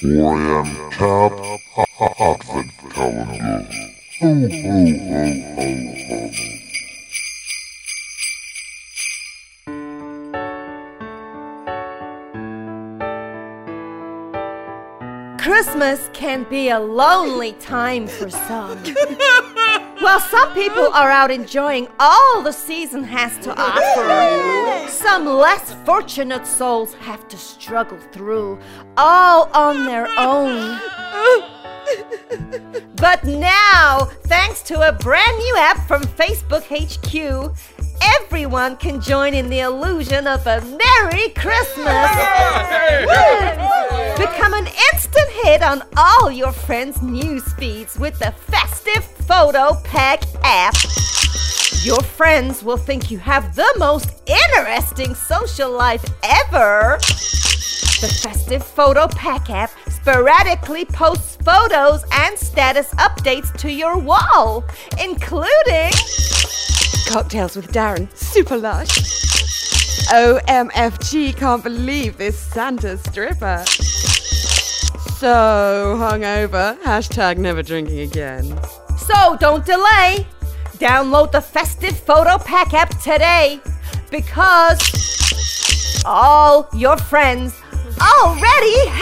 4am Cap Advent Calendar. Ho, ho, ho, ho, ho. Christmas can be a lonely time for some. While some people are out enjoying all the season has to offer, some less fortunate souls have to struggle through all on their own. But now, thanks to a brand new app from Facebook HQ, everyone can join in the illusion of a Merry Christmas. Become an instant hit on all your friends' news feeds with the Festive Photo Pack app. Your friends will think you have the most interesting social life ever. The Festive Photo Pack app sporadically posts photos and status updates to your wall, including Cocktails with Darren, super lush. OMFG, can't believe this Santa stripper. So hungover, hashtag never drinking again. So don't delay. Download the Festive Photo Pack app today because all your friends already!